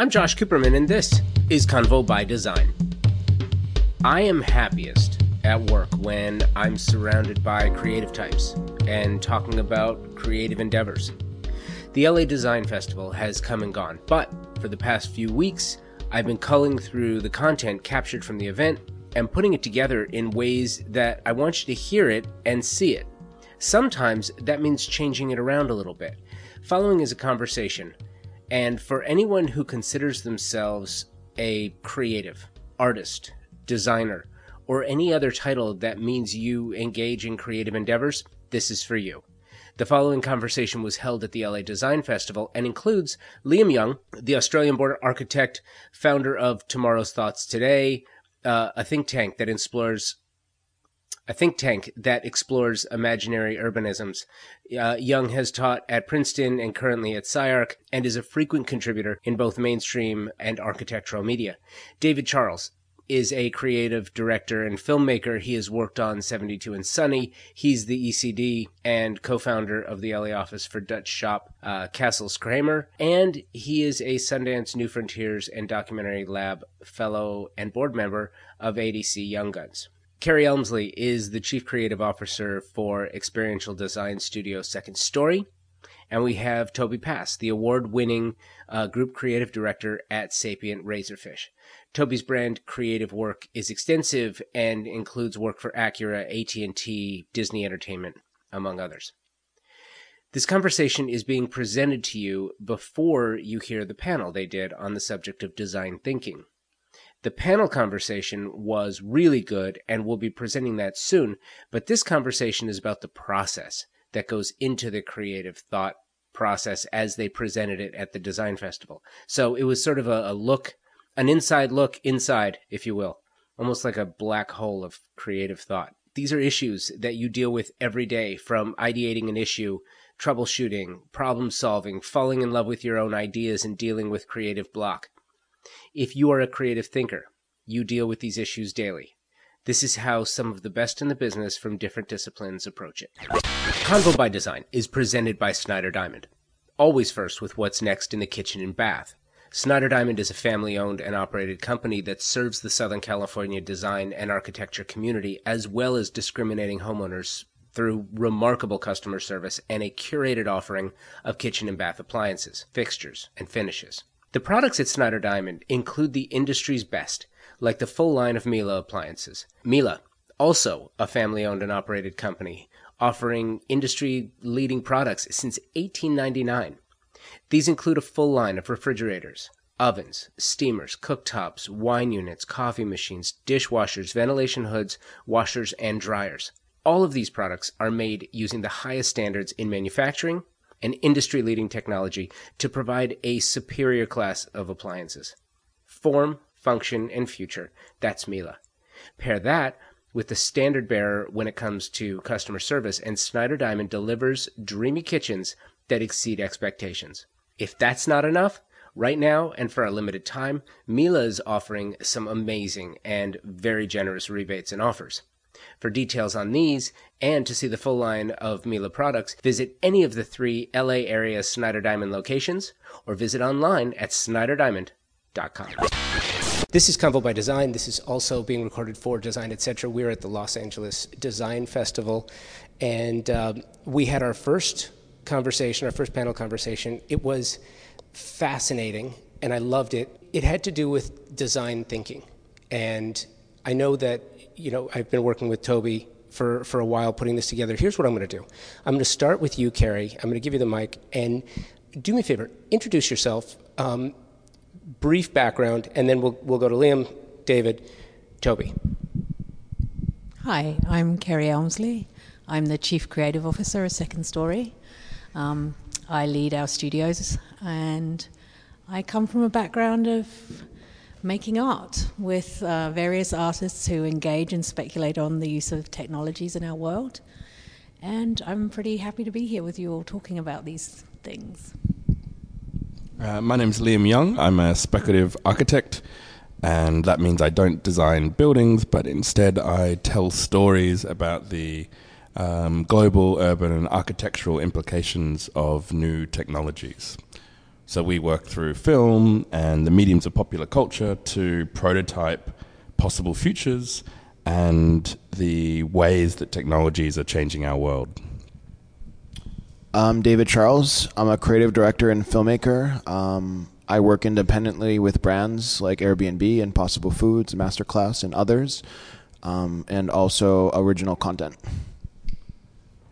I'm Josh Cooperman, and this is Convo by Design. I am happiest at work when I'm surrounded by creative types and talking about creative endeavors. The LA Design Festival has come and gone, but for the past few weeks, I've been culling through the content captured from the event and putting it together in ways that I want you to hear it and see it. Sometimes that means changing it around a little bit. Following is a conversation and for anyone who considers themselves a creative, artist, designer, or any other title that means you engage in creative endeavors, this is for you. The following conversation was held at the LA Design Festival and includes Liam Young, the Australian born architect, founder of Tomorrow's Thoughts Today, uh, a think tank that explores a think tank that explores imaginary urbanisms. Uh, Young has taught at Princeton and currently at SCI-Arc and is a frequent contributor in both mainstream and architectural media. David Charles is a creative director and filmmaker. He has worked on 72 and Sunny. He's the ECD and co-founder of the LA office for Dutch shop uh, KesselsKramer, and he is a Sundance New Frontiers and Documentary Lab fellow and board member of ADC Young Guns. Kerry Elmsley is the Chief Creative Officer for experiential design studio Second Story. And we have Toby Pass, the award-winning uh, group creative director at Sapient Razorfish. Toby's brand creative work is extensive and includes work for Acura, AT&T, Disney Entertainment, among others. This conversation is being presented to you before you hear the panel they did on the subject of design thinking. The panel conversation was really good, and we'll be presenting that soon. But this conversation is about the process that goes into the creative thought process as they presented it at the design festival. So it was sort of a, a look, an inside look inside, if you will, almost like a black hole of creative thought. These are issues that you deal with every day from ideating an issue, troubleshooting, problem solving, falling in love with your own ideas, and dealing with creative block. If you are a creative thinker, you deal with these issues daily. This is how some of the best in the business from different disciplines approach it. Convo by Design is presented by Snyder Diamond. Always first with what's next in the kitchen and bath. Snyder Diamond is a family owned and operated company that serves the Southern California design and architecture community as well as discriminating homeowners through remarkable customer service and a curated offering of kitchen and bath appliances, fixtures, and finishes. The products at Snyder Diamond include the industry's best, like the full line of Miele appliances. Miele, also a family owned and operated company, offering industry leading products since 1899. These include a full line of refrigerators, ovens, steamers, cooktops, wine units, coffee machines, dishwashers, ventilation hoods, washers, and dryers. All of these products are made using the highest standards in manufacturing, and industry leading technology to provide a superior class of appliances. Form, function, and future. That's Miele. Pair that with the standard bearer when it comes to customer service, and Snyder Diamond delivers dreamy kitchens that exceed expectations. If that's not enough, right now and for a limited time, Miele is offering some amazing and very generous rebates and offers. For details on these and to see the full line of Miele products, visit any of the three LA area Snyder Diamond locations or visit online at snyderdiamond.com. This is Convo by Design. This is also being recorded for Design Etc. We're at the Los Angeles Design Festival, and um, we had our first conversation, our first panel conversation. It was fascinating, and I loved it. It had to do with design thinking, and I know that you know, I've been working with Toby for, for a while putting this together. Here's what I'm going to do. I'm going to start with you, Kerry. I'm going to give you the mic and do me a favor. Introduce yourself. Um, brief background, and then we'll we'll go to Liam, David, Toby. Hi, I'm Kerry Elmsley. I'm the Chief Creative Officer of Second Story. Um, I lead our studios, and I come from a background of making art with uh, various artists who engage and speculate on the use of technologies in our world. And I'm pretty happy to be here with you all talking about these things. Uh, my name is Liam Young. I'm a speculative architect, and that means I don't design buildings, but instead I tell stories about the um, global, urban, and architectural implications of new technologies. So we work through film and the mediums of popular culture to prototype possible futures and the ways that technologies are changing our world. I'm David Charles. I'm a creative director and filmmaker. Um, I work independently with brands like Airbnb, and Impossible Foods, Masterclass, and others, um, and also original content.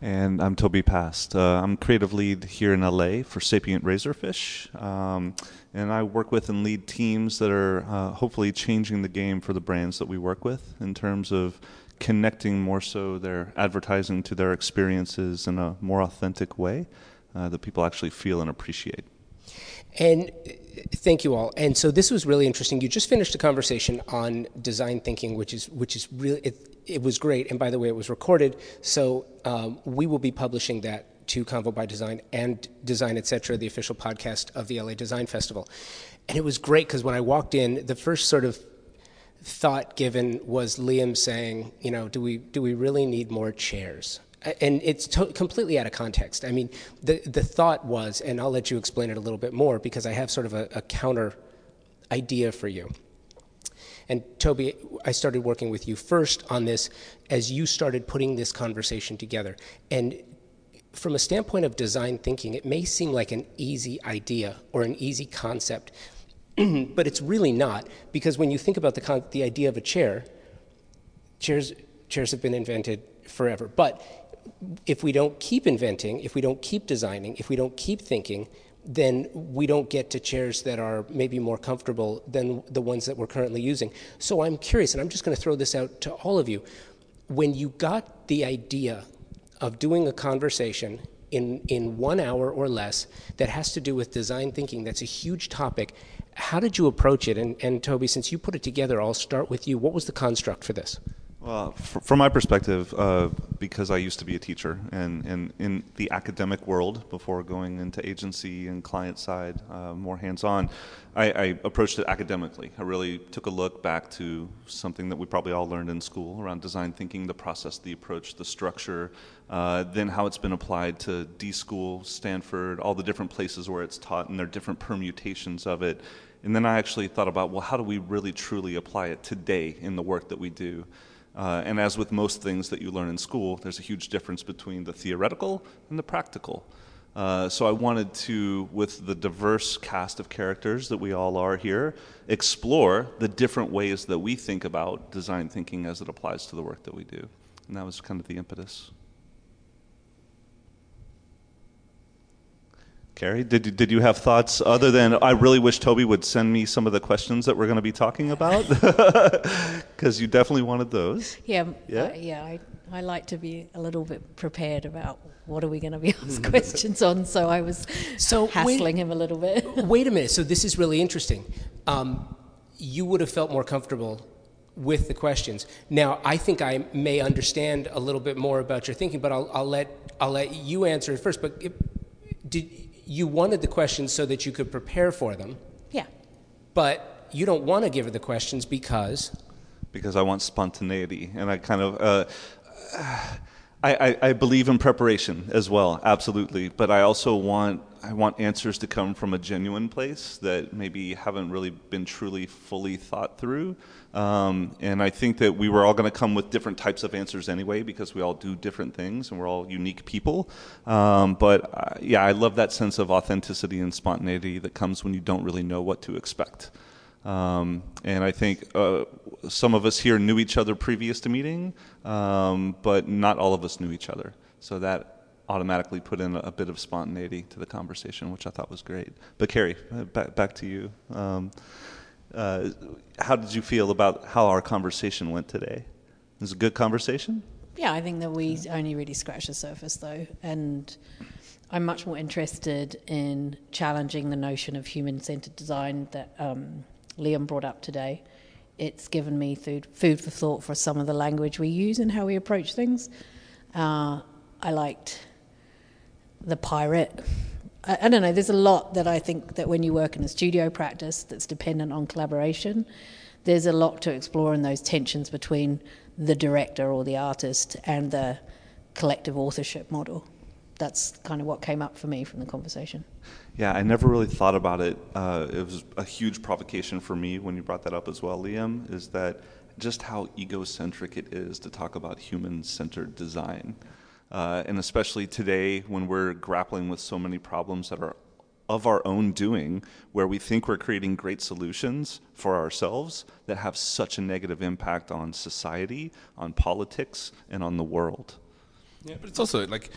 And I'm Toby Past. Uh, I'm creative lead here in LA for Sapient Razorfish. Um, and I work with and lead teams that are uh, hopefully changing the game for the brands that we work with in terms of connecting more so their advertising to their experiences in a more authentic way uh, that people actually feel and appreciate. And thank you all. And so this was really interesting. You just finished a conversation on design thinking, which is which is really it, it was great. And by the way, it was recorded, so um, we will be publishing that to Convo by Design and Design Etc., the official podcast of the LA Design Festival. And it was great because when I walked in, the first sort of thought given was Liam saying, you know, do we do we really need more chairs? And it's to- completely out of context. I mean, the the thought was, and I'll let you explain it a little bit more because I have sort of a, a counter idea for you. And Toby, I started working with you first on this as you started putting this conversation together. And from a standpoint of design thinking, it may seem like an easy idea or an easy concept, but it's really not because when you think about the con- the idea of a chair, chairs chairs have been invented forever. But if we don't keep inventing, if we don't keep designing, if we don't keep thinking, then we don't get to chairs that are maybe more comfortable than the ones that we're currently using. So I'm curious, and I'm just going to throw this out to all of you. When you got the idea of doing a conversation in, in one hour or less that has to do with design thinking, that's a huge topic, how did you approach it? And, and Toby, since you put it together, I'll start with you. What was the construct for this? Well, from my perspective, uh, because I used to be a teacher and, and in the academic world before going into agency and client side, uh, more hands on, I, I, approached it academically. I really took a look back to something that we probably all learned in school around design thinking, the process, the approach, the structure, uh, then how it's been applied to D School, Stanford, all the different places where it's taught and their different permutations of it. And then I actually thought about, well, how do we really truly apply it today in the work that we do? Uh, and as with most things that you learn in school, there's a huge difference between the theoretical and the practical. Uh, so I wanted to, with the diverse cast of characters that we all are here, explore the different ways that we think about design thinking as it applies to the work that we do. And that was kind of the impetus. Kerry, did you, did you have thoughts other than I really wish Toby would send me some of the questions that we're going to be talking about? Because you definitely wanted those. Yeah, yeah, uh, yeah. I, I like to be a little bit prepared about what are we going to be asked questions on. So I was so hassling wait, him a little bit. wait a minute. So this is really interesting. Um, you would have felt more comfortable with the questions. Now, I think I may understand a little bit more about your thinking, but I'll, I'll let I'll let you answer it first. But it, did you wanted the questions so that you could prepare for them. Yeah. But you don't want to give her the questions because. Because I want spontaneity, and I kind of. Uh, I, I, I, believe in preparation as well, absolutely. But I also want I want answers to come from a genuine place that maybe haven't really been truly fully thought through. Um, and I think that we were all going to come with different types of answers anyway because we all do different things and we're all unique people. Um, but uh, yeah, I love that sense of authenticity and spontaneity that comes when you don't really know what to expect. Um, and I think uh, some of us here knew each other previous to meeting, um, but not all of us knew each other. So that automatically put in a, bit of spontaneity to the conversation, which I thought was great. But Kerry, uh, back, back to you. Um, uh, how did you feel about how our conversation went today? It was a good conversation? Yeah, I think that we only really scratched the surface, though. And I'm much more interested in challenging the notion of human centered design that um, Liam brought up today. It's given me food, food for thought for some of the language we use and how we approach things. Uh, I liked the pirate I, I don't know. There's a lot that I think that when you work in a studio practice that's dependent on collaboration, there's a lot to explore in those tensions between the director or the artist and the collective authorship model. That's kind of what came up for me from the conversation. Yeah, I never really thought about it. Uh, it was a huge provocation for me when you brought that up as well, Liam, is that just how egocentric it is to talk about human centered design. Uh, and especially today when we're grappling with so many problems that are of our own doing, where we think we're creating great solutions for ourselves that have such a negative impact on society, on politics, and on the world. Yeah, but it's also like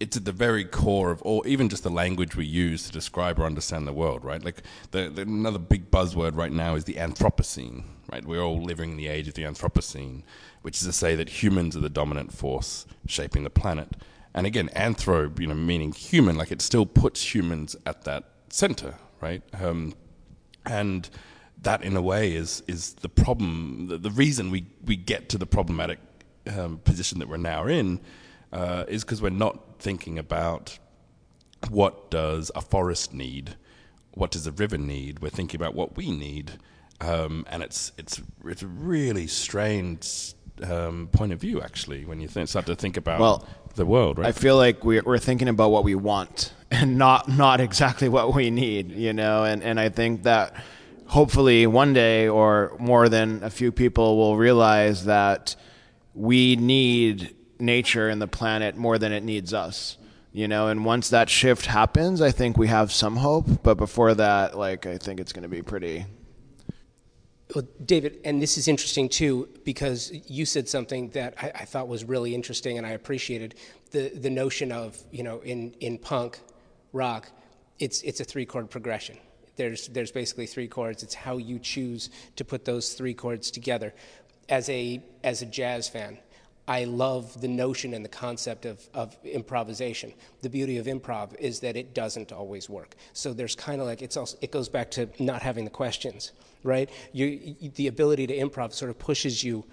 it's at the very core of, or even just the language we use to describe or understand the world, right? Like the, the, another big buzzword right now is the Anthropocene, right? We're all living in the age of the Anthropocene, which is to say that humans are the dominant force shaping the planet. And again, anthro, you know, meaning human, like it still puts humans at that center, right? Um, and that, in a way, is is the problem. The, the reason we we get to the problematic um, position that we're now in uh, is because we're not thinking about what does a forest need, what does a river need. We're thinking about what we need, um, and it's it's it's a really strange um, point of view actually when you think, start to think about Well, the world. Right? I feel like we're, we're thinking about what we want and not not exactly what we need, you know. And and I think that hopefully one day or more than a few people will realize that we need nature and the planet more than it needs us, you know. And once that shift happens, I think we have some hope. But before that, like I think it's going to be pretty. Well, David, and this is interesting too because you said something that I, I, thought was really interesting, and I appreciated the the notion of you know in in punk rock, it's it's a three chord progression. There's there's basically three chords. It's how you choose to put those three chords together. As a as a jazz fan, I love the notion and the concept of, of improvisation. The beauty of improv is that it doesn't always work. So there's kind of like it's also, it goes back to not having the questions, right? You, the ability to improv sort of pushes you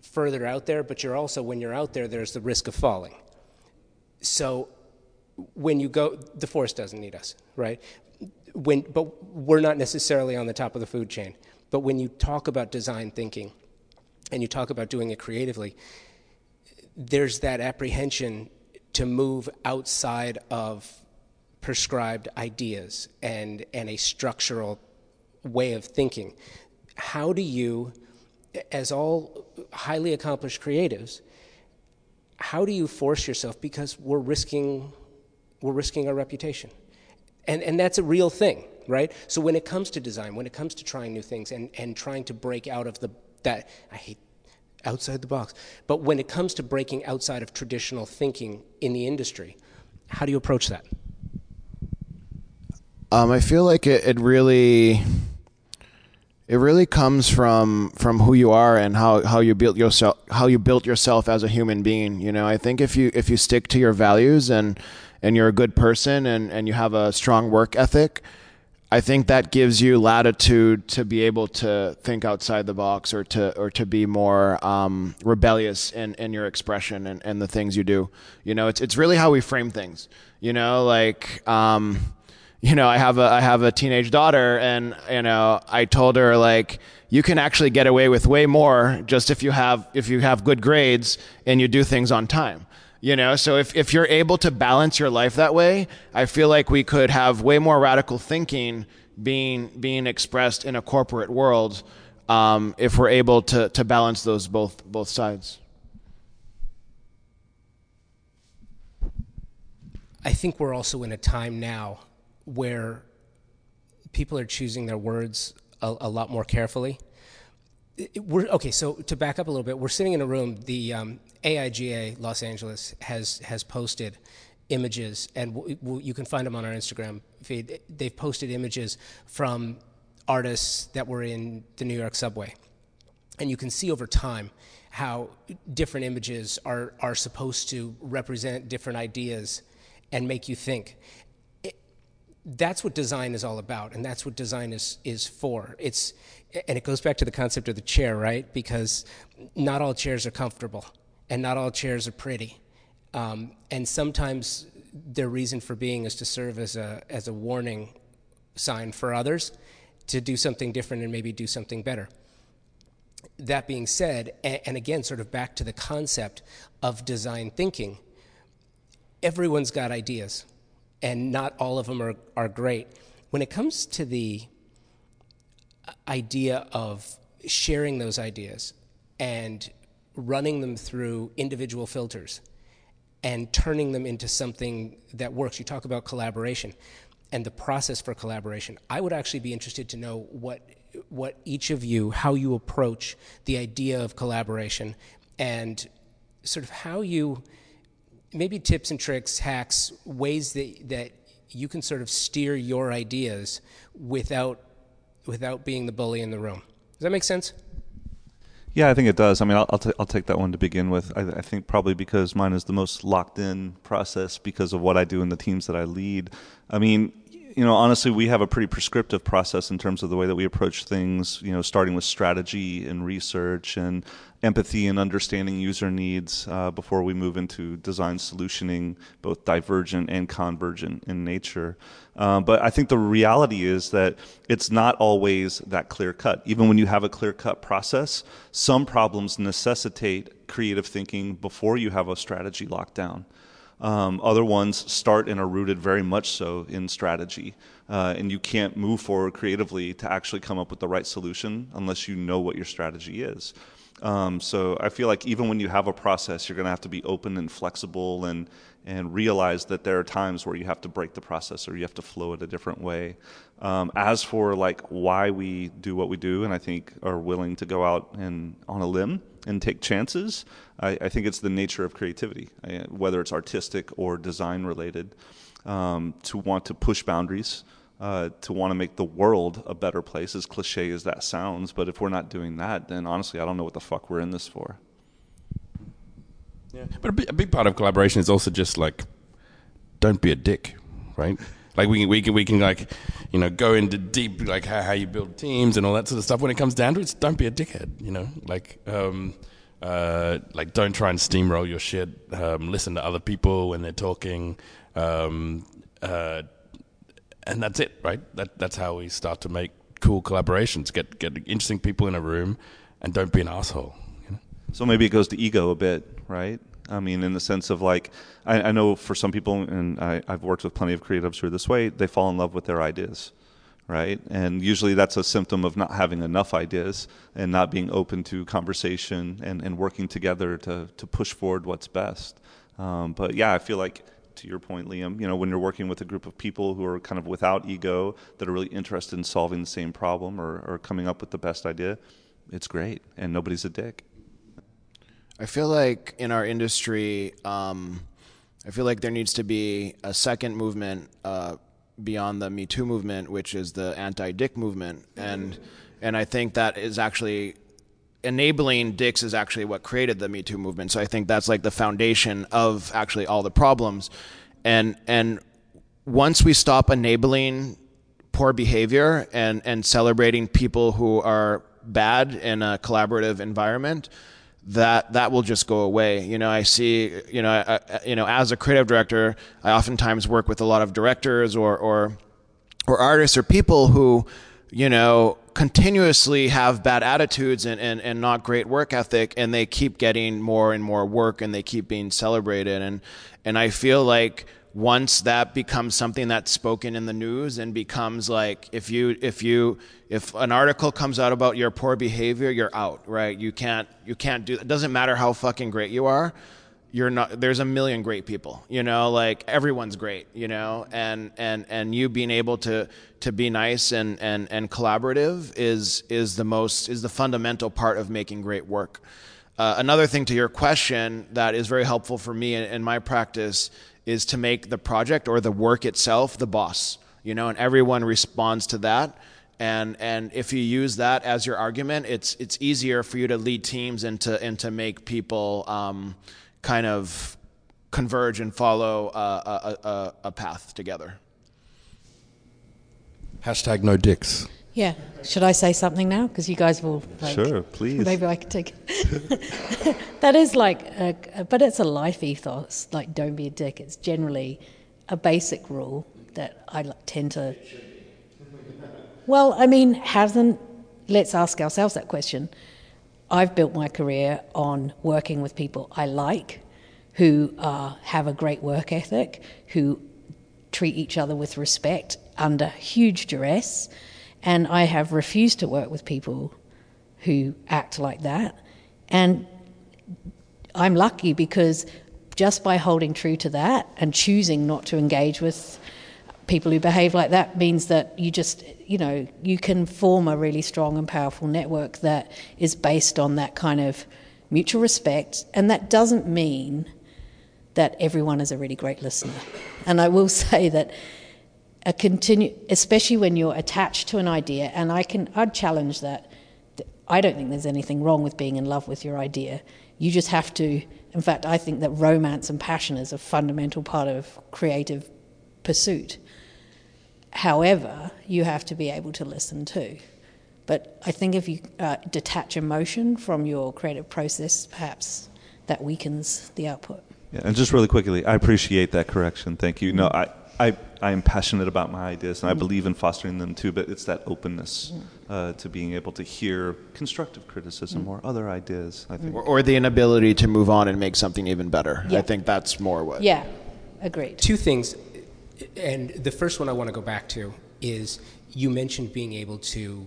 further out there, but you're also when you're out there, there's the risk of falling. So when you go, the force doesn't need us, right? When, but we're not necessarily on the top of the food chain. But when you talk about design thinking, and you talk about doing it creatively there's that apprehension to move outside of prescribed ideas and, and a structural way of thinking. How do you, as all highly accomplished creatives, how do you force yourself? Because we're risking, we're risking our reputation. And, and that's a real thing, right? So when it comes to design, when it comes to trying new things and, and trying to break out of the, that, I hate outside the box. But when it comes to breaking outside of traditional thinking in the industry, how do you approach that? Um, I feel like it, it really it really comes from from who you are and how, how you built yourself how you built yourself as a human being. You know, I think if you if you stick to your values and and you're a good person and, and you have a strong work ethic, I think that gives you latitude to be able to think outside the box or to or to be more um, rebellious in, in your expression and, and the things you do. You know, it's it's really how we frame things. You know, like um, you know, I have a I have a teenage daughter, and you know, I told her like you can actually get away with way more just if you have if you have good grades and you do things on time you know so if, if you're able to balance your life that way i feel like we could have way more radical thinking being being expressed in a corporate world um, if we're able to to balance those both both sides i think we're also in a time now where people are choosing their words a, a lot more carefully we're okay. So to back up a little bit, we're sitting in a room. The um, AIGA Los Angeles has has posted images, and w- w- you can find them on our Instagram feed. They've posted images from artists that were in the New York subway, and you can see over time how different images are are supposed to represent different ideas and make you think that's what design is all about, and that's what design is is for. It's and it goes back to the concept of the chair, right? Because not all chairs are comfortable, and not all chairs are pretty, um, and sometimes their reason for being is to serve as a as a warning sign for others to do something different and maybe do something better. That being said, and, and again, sort of back to the concept of design thinking, everyone's got ideas and not all of them are, are great. When it comes to the idea of sharing those ideas and running them through individual filters and turning them into something that works. You talk about collaboration and the process for collaboration. I would actually be interested to know what what each of you how you approach the idea of collaboration and sort of how you maybe tips and tricks, hacks, ways that that you can sort of steer your ideas without without being the bully in the room. Does that make sense? Yeah, I think it does. I mean, I'll I'll, t- I'll take that one to begin with. I, I, think probably because mine is the most locked in process because of what I do in the teams that I lead. I mean, you know, honestly, we have a pretty prescriptive process in terms of the way that we approach things. You know, starting with strategy and research and empathy and understanding user needs uh, before we move into design solutioning, both divergent and convergent in nature. Um, but I think the reality is that it's not always that clear cut. Even when you have a clear cut process, some problems necessitate creative thinking before you have a strategy locked down. Um, other ones start and are rooted very much so in strategy. Uh, and you can't move forward creatively to actually come up with the right solution unless you know what your strategy is. Um, so I feel like even when you have a process, you're going to have to be open and flexible and and realize that there are times where you have to break the process or you have to flow it a different way. Um, as for like why we do what we do, and I think are willing to go out and on a limb and take chances, I, I think it's the nature of creativity, I, whether it's artistic or design related, um, to want to push boundaries. Uh, to want to make the world a better place, as cliche as that sounds. But if we're not doing that, then honestly, I don't know what the fuck we're in this for. Yeah, but a big, a big part of collaboration is also just like, don't be a dick, right? Like we can, we can, we can like, you know, go into deep like how, how you build teams and all that sort of stuff. When it comes down to it, don't be a dickhead, you know, like, um, uh, like don't try and steamroll your shit. Um, listen to other people when they're talking, um, uh, and that's it, right? That that's how we start to make cool collaborations. Get get interesting people in a room, and don't be an asshole. You know? So maybe it goes to ego a bit, right? I mean, in the sense of like, I, I know for some people, and I, I've worked with plenty of creatives who are this way, they fall in love with their ideas, right? And usually that's a symptom of not having enough ideas and not being open to conversation and, and working together to, to push forward what's best. Um, but yeah, I feel like to your point, Liam, you know, when you're working with a group of people who are kind of without ego, that are really interested in solving the same problem or, or coming up with the best idea, it's great, and nobody's a dick. I feel like in our industry, um, I feel like there needs to be a second movement uh, beyond the Me Too movement, which is the anti-dick movement, and and I think that is actually enabling dicks is actually what created the Me Too movement. So I think that's like the foundation of actually all the problems, and and once we stop enabling poor behavior and and celebrating people who are bad in a collaborative environment that that will just go away. You know, I see, you know, I, you know, as a creative director, I oftentimes work with a lot of directors or or or artists or people who, you know, continuously have bad attitudes and, and, and not great work ethic and they keep getting more and more work and they keep being celebrated and and I feel like once that becomes something that's spoken in the news and becomes like if you if you if an article comes out about your poor behavior you're out right? You can't you can't do it doesn't matter how fucking great you are you're not there's a million great people you know? Like everyone's great you know? And and and you being able to to be nice and and and collaborative is is the most is the fundamental part of making great work. Uh, another thing to your question that is very helpful for me in, in my practice is to make the project or the work itself the boss, you know, and everyone responds to that. And and if you use that as your argument, it's it's easier for you to lead teams and to and to make people um, kind of converge and follow a, a, a, a path together. Hashtag no dicks. Yeah. Should I say something now? Because you guys will. Like, sure, please. Maybe I could take. that is like, a, but it's a life ethos. Like, don't be a dick. It's generally a basic rule that I tend to. Well, I mean, hasn't. Let's ask ourselves that question. I've built my career on working with people I like, who uh, have a great work ethic, who treat each other with respect under huge duress. And I have refused to work with people who act like that. And I'm lucky because just by holding true to that and choosing not to engage with people who behave like that means that you just, you know, you can form a really strong and powerful network that is based on that kind of mutual respect. And that doesn't mean that everyone is a really great listener. And I will say that a continue, especially when you're attached to an idea, and I can, I'd challenge that. I don't think there's anything wrong with being in love with your idea. You just have to, in fact, I think that romance and passion is a fundamental part of creative pursuit. However, you have to be able to listen too. But I think if you uh, detach emotion from your creative process, perhaps that weakens the output. Yeah, and just really quickly, I appreciate that correction. Thank you. No, I, I, I am passionate about my ideas, and I mm. believe in fostering them too. But it's that openness mm. uh, to being able to hear constructive criticism mm. or other ideas. I think. Or, or the inability to move on and make something even better. Yeah. I think that's more what. Yeah, agreed. Two things, and the first one I want to go back to is you mentioned being able to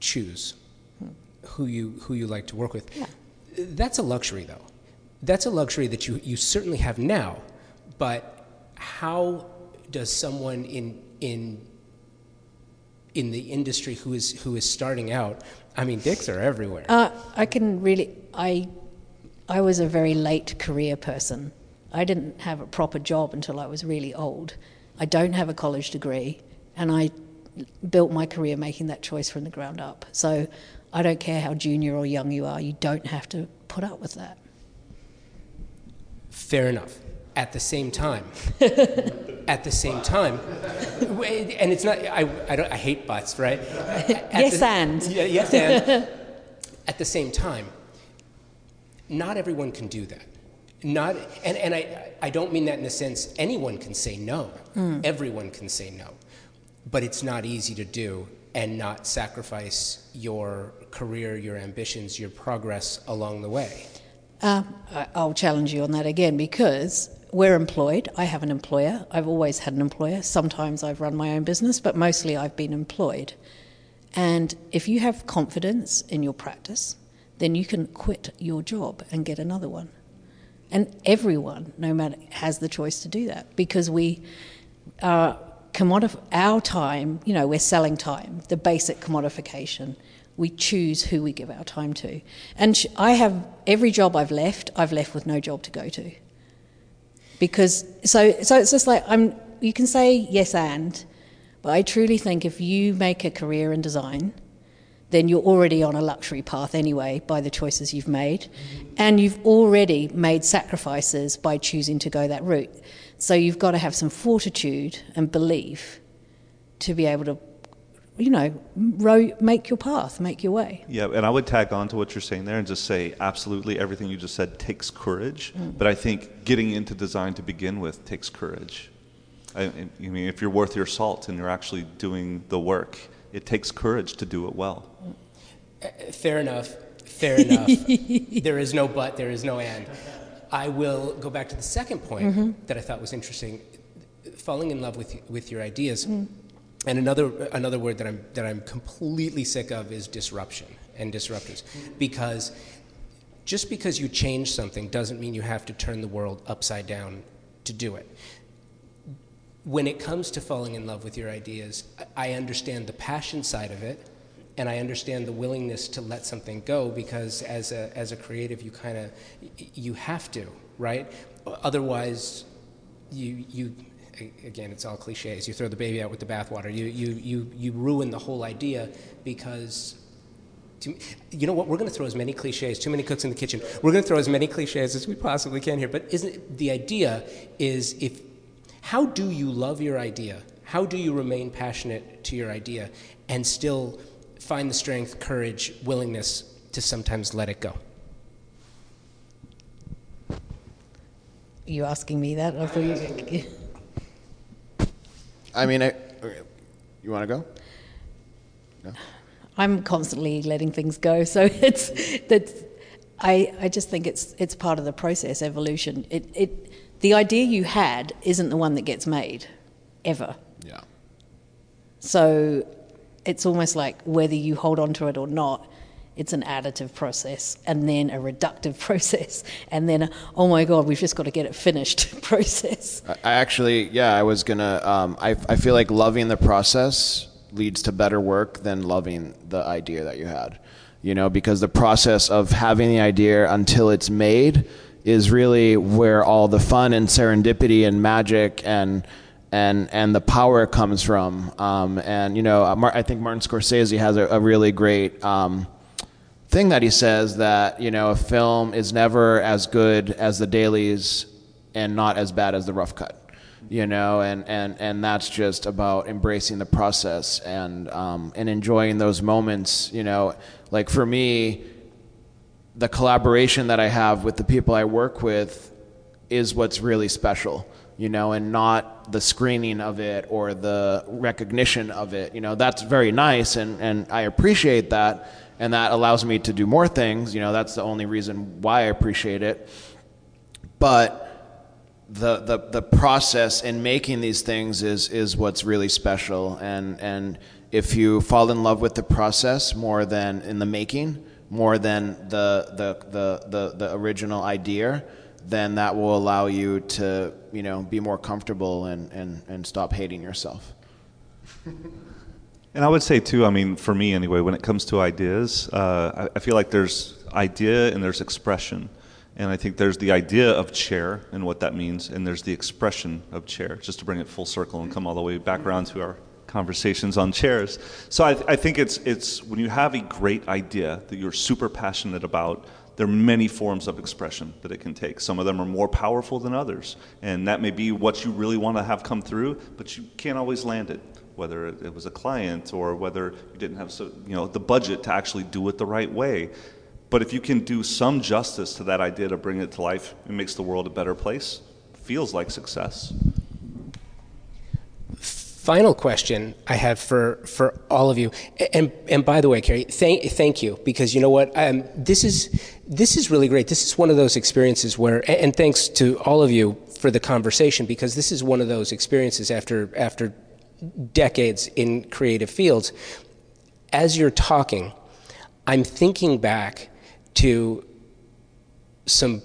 choose hmm. who you who you like to work with. Yeah. That's a luxury, though. That's a luxury that you you certainly have now, but how does someone in in in the industry who is who is starting out? I mean, dicks are everywhere. Uh, I can really. I, I was a very late career person. I didn't have a proper job until I was really old. I don't have a college degree, and I built my career making that choice from the ground up. So I don't care how junior or young you are. You don't have to put up with that. Fair enough. At the same time, at the same time, and it's not. I, I, don't, I hate butts, right? Yes, the- and. Yeah, yes, and. at the same time, not everyone can do that. Not, and, and I, I don't mean that in the sense anyone can say no. Everyone can say no. But it's not easy to do and not sacrifice your career, your ambitions, your progress along the way. Uh, I'll challenge you on that again because we're employed. I have an employer. I've always had an employer. Sometimes I've run my own business, but mostly I've been employed. And if you have confidence in your practice, then you can quit your job and get another one. And everyone, no matter, has the choice to do that because we are commodif- our time, you know, we're selling time, the basic commodification. We choose who we give our time to. And I have every job I've left, I've left with no job to go to. Because so so it's just like I'm you can say yes and, but I truly think if you make a career in design, then you're already on a luxury path anyway by the choices you've made. And you've already made sacrifices by choosing to go that route. So you've got to have some fortitude and belief to be able to, you know, row, make your path, make your way. Yeah, and I would tag on to what you're saying there and just say absolutely everything you just said takes courage. Mm. But I think getting into design to begin with takes courage. I, I mean, if you're worth your salt and you're actually doing the work, it takes courage to do it well. Uh, fair enough. Fair enough. there is no but, there is no and. I will go back to the second point mm-hmm. that I thought was interesting falling in love with, with your ideas. Mm. And another, another word that I'm, that I'm completely sick of is disruption and disruptors. Because just because you change something doesn't mean you have to turn the world upside down to do it when it comes to falling in love with your ideas, I understand the passion side of it, and I understand the willingness to let something go because as a as a creative, you kind of you have to, right? Otherwise, you you again, it's all cliches. You throw the baby out with the bathwater. You you you you ruin the whole idea because. to- You know what? We're going to throw as many cliches. Too many cooks in the kitchen. We're going to throw as many cliches as we possibly can here. But isn't it, the idea is if how do you love your idea? How do you remain passionate to your idea and still find the strength, courage, willingness to sometimes let it go? you asking me that? I thought you. I mean, I, you want to go? No. I'm constantly letting things go, so it's that's. I, I just think it's it's part of the process, evolution. It, it the idea you had isn't the one that gets made. ever. Yeah. So it's almost like whether you hold on to it or not, it's an additive process and then a reductive process and then a, oh my god we've just got to get it finished process I actually, yeah, I was gonna. Um, I I feel like loving the process leads to better work than loving the idea that you had. You know, because the process of having the idea until it's made is really where all the fun and serendipity and magic and and and the power comes from. Um, and you know, I think Martin Scorsese has a, a really great. Um, thing that he says that you know a film is never as good as the dailies and not as bad as the rough cut you know and and and that's just about embracing the process and um, and enjoying those moments you know. Like for me the collaboration that i have with the people i work with is what's really special you know and not the screening of it or the recognition of it you know. That's very nice and and i appreciate that and that allows me to do more things. You know, that's the only reason why I appreciate it. But the, the, the process in making these things is, is what's really special. And, and if you fall in love with the process more than in the making, more than the, the, the, the, the original idea, then that will allow you to, you know, be more comfortable and, and, and stop hating yourself. And I would say too, I mean, for me anyway, when it comes to ideas, uh, I, I, feel like there's idea and there's expression. And I think there's the idea of chair and what that means, and there's the expression of chair, just to bring it full circle and come all the way back around to our conversations on chairs. So I, I think it's, it's when you have a great idea that you're super passionate about, there are many forms of expression that it can take. Some of them are more powerful than others, and that may be what you really want to have come through, but you can't always land it whether it was a client or whether you didn't have so, you know, the budget to actually do it the right way. But if you can do some justice to that idea to bring it to life, it makes the world a better place. Feels like success. Final question I have for, for all of you, and and by the way, Kerry, thank thank you because you know what, um, this is this is really great. This is one of those experiences where, and thanks to all of you for the conversation because this is one of those experiences after after decades in creative fields, as you're talking, I'm thinking back to some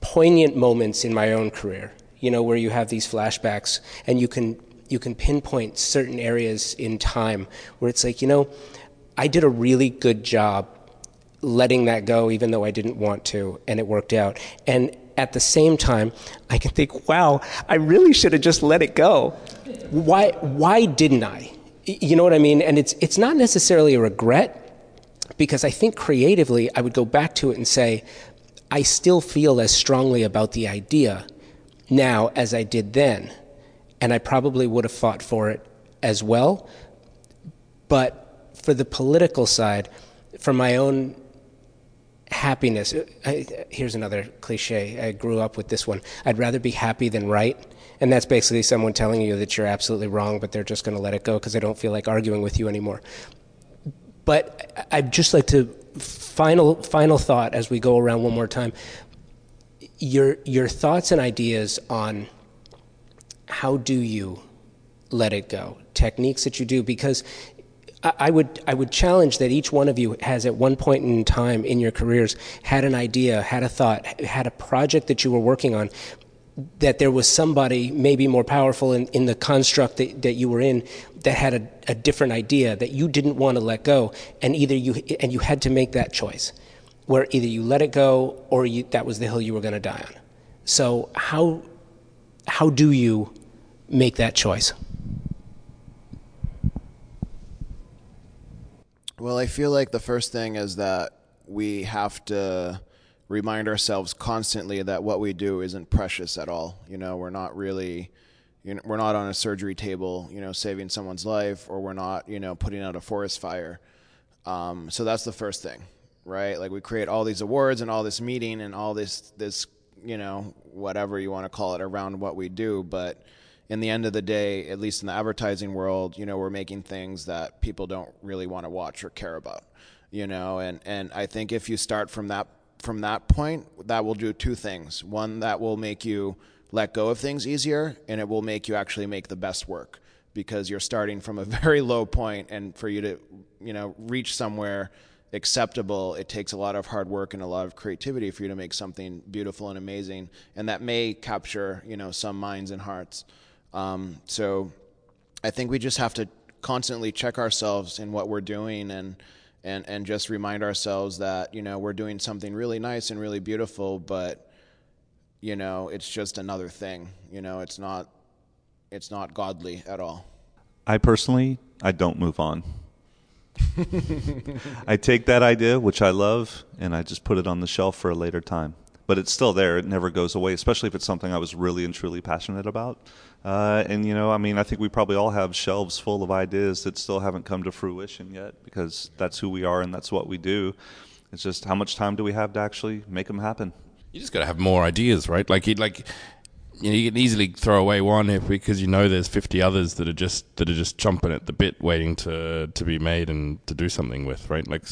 poignant moments in my own career, you know, where you have these flashbacks and you can you can pinpoint certain areas in time where it's like, you know, I did a really good job letting that go even though I didn't want to and it worked out. And at the same time, I can think, wow, I really should have just let it go why why didn't I? You know what I mean? And it's it's not necessarily a regret because I think creatively I would go back to it and say I still feel as strongly about the idea now as I did then. And I probably would have fought for it as well. But for the political side, for my own happiness, I, here's another cliche. I grew up with this one. I'd rather be happy than right. And that's basically someone telling you that you're absolutely wrong, but they're just going to let it go because they don't feel like arguing with you anymore. But I'd just like to final final thought as we go around one more time. Your your thoughts and ideas on how do you let it go? Techniques that you do because I would I would challenge that each one of you has at one point in time in your careers had an idea, had a thought, had a project that you were working on, that there was somebody maybe more powerful in, in the construct that, that you were in that had a, a different idea that you didn't want to let go and either you and you had to make that choice where either you let it go or you, that was the hill you were going to die on. So how how do you make that choice well i feel like the first thing is that we have to remind ourselves constantly that what we do isn't precious at all. You know, we're not really, you know, we're not on a surgery table, you know, saving someone's life, or we're not, you know, putting out a forest fire. Um, so that's the first thing, right? Like we create all these awards and all this meeting and all this, this, you know, whatever you want to call it around what we do, but in the end of the day, at least in the advertising world, you know, we're making things that people don't really want to watch or care about, you know, and, and I think if you start from that from that point, that will do two things. One, that will make you let go of things easier and it will make you actually make the best work because you're starting from a very low point and for you to you know reach somewhere acceptable it takes a lot of hard work and a lot of creativity for you to make something beautiful and amazing and that may capture you know some minds and hearts um, so i think we just have to constantly check ourselves in what we're doing and and and just remind ourselves that you know we're doing something really nice and really beautiful but you know it's just another thing you know it's not it's not godly at all I personally, I don't move on. I take that idea, which I love, and I just put it on the shelf for a later time. But it's still there; it never goes away. Especially if it's something I was really and truly passionate about. Uh, and you know, I mean, I think we probably all have shelves full of ideas that still haven't come to fruition yet, because that's who we are and that's what we do. It's just how much time do we have to actually make them happen? You just got to have more ideas, right? Like, like you know, you can easily throw away one if because you know there's 50 others that are just that are just chomping at the bit, waiting to to be made and to do something with, right? Like,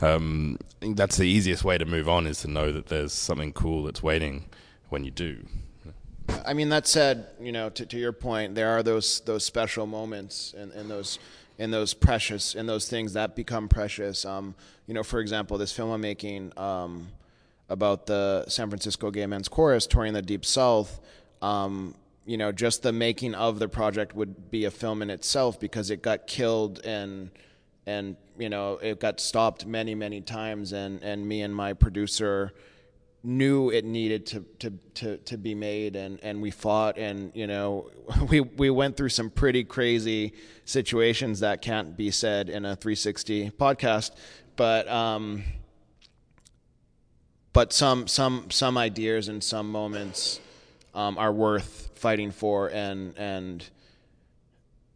um, I think that's the easiest way to move on is to know that there's something cool that's waiting when you do. I mean, that said, you know, to, to your point, there are those those special moments and, and those and those precious and those things that become precious. Um, you know, for example, this film I'm making um, about the San Francisco Gay Men's Chorus touring the Deep South um, you know, just the making of the project would be a film in itself because it got killed and and you know it got stopped many many times and and me and my producer knew it needed to to to to be made and and we fought and you know we we went through some pretty crazy situations that can't be said in a 360 podcast but um but some some some ideas and some moments um, are worth fighting for and and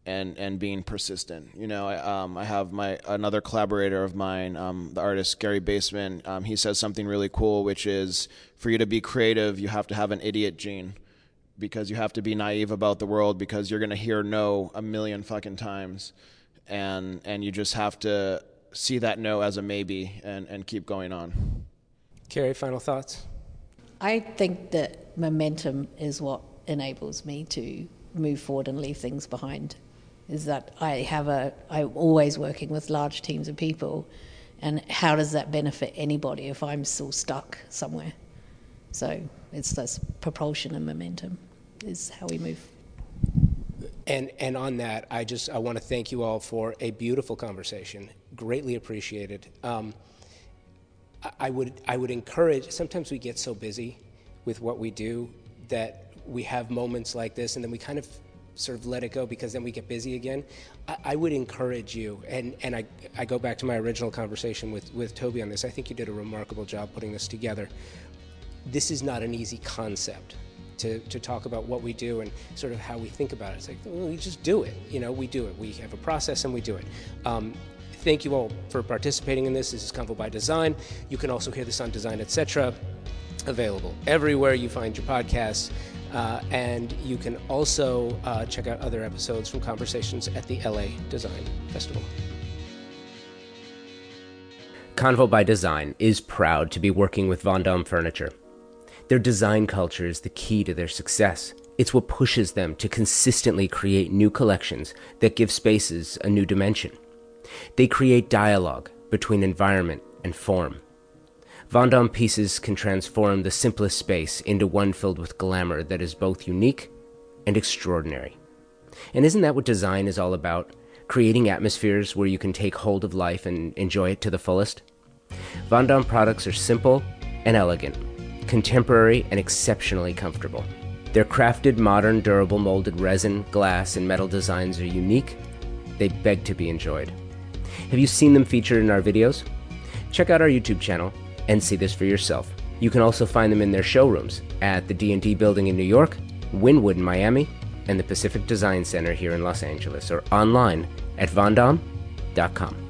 and and being persistent. You know, I, um, I have my another collaborator of mine, um, the artist Gary Baseman. Um, he says something really cool, which is for you to be creative, you have to have an idiot gene, because you have to be naive about the world because you're gonna hear no a million fucking times, and and you just have to see that no as a maybe and and keep going on. Kerry, final thoughts. I think that momentum is what enables me to move forward and leave things behind. Is that I have a, I'm always working with large teams of people, and how does that benefit anybody if I'm still stuck somewhere? So it's this propulsion and momentum is how we move. And and on that, I just I want to thank you all for a beautiful conversation. Greatly appreciated. Um, I would I would encourage. Sometimes we get so busy with what we do that we have moments like this, and then we kind of sort of let it go because then we get busy again. I, I would encourage you, and and I I go back to my original conversation with with Toby on this. I think you did a remarkable job putting this together. This is not an easy concept. To, to talk about what we do and sort of how we think about it. It's like, well, we just do it. You know, we do it. We have a process and we do it. Um, Thank you all for participating in this. This is Convo by Design. You can also hear this on Design Etc. Available everywhere you find your podcasts. Uh, and you can also uh, check out other episodes from conversations at the LA Design Festival. Convo by Design is proud to be working with Vondom Furniture. Their design culture is the key to their success. It's what pushes them to consistently create new collections that give spaces a new dimension. They create dialogue between environment and form. Vondom pieces can transform the simplest space into one filled with glamour that is both unique and extraordinary. And isn't that what design is all about? Creating atmospheres where you can take hold of life and enjoy it to the fullest? Vondom products are simple and elegant, contemporary and exceptionally comfortable. Their crafted, modern, durable molded resin, glass, and metal designs are unique. They beg to be enjoyed. Have you seen them featured in our videos? Check out our YouTube channel and see this for yourself. You can also find them in their showrooms at the D&D building in New York, Wynwood in Miami, and the Pacific Design Center here in Los Angeles, or online at vondom.com.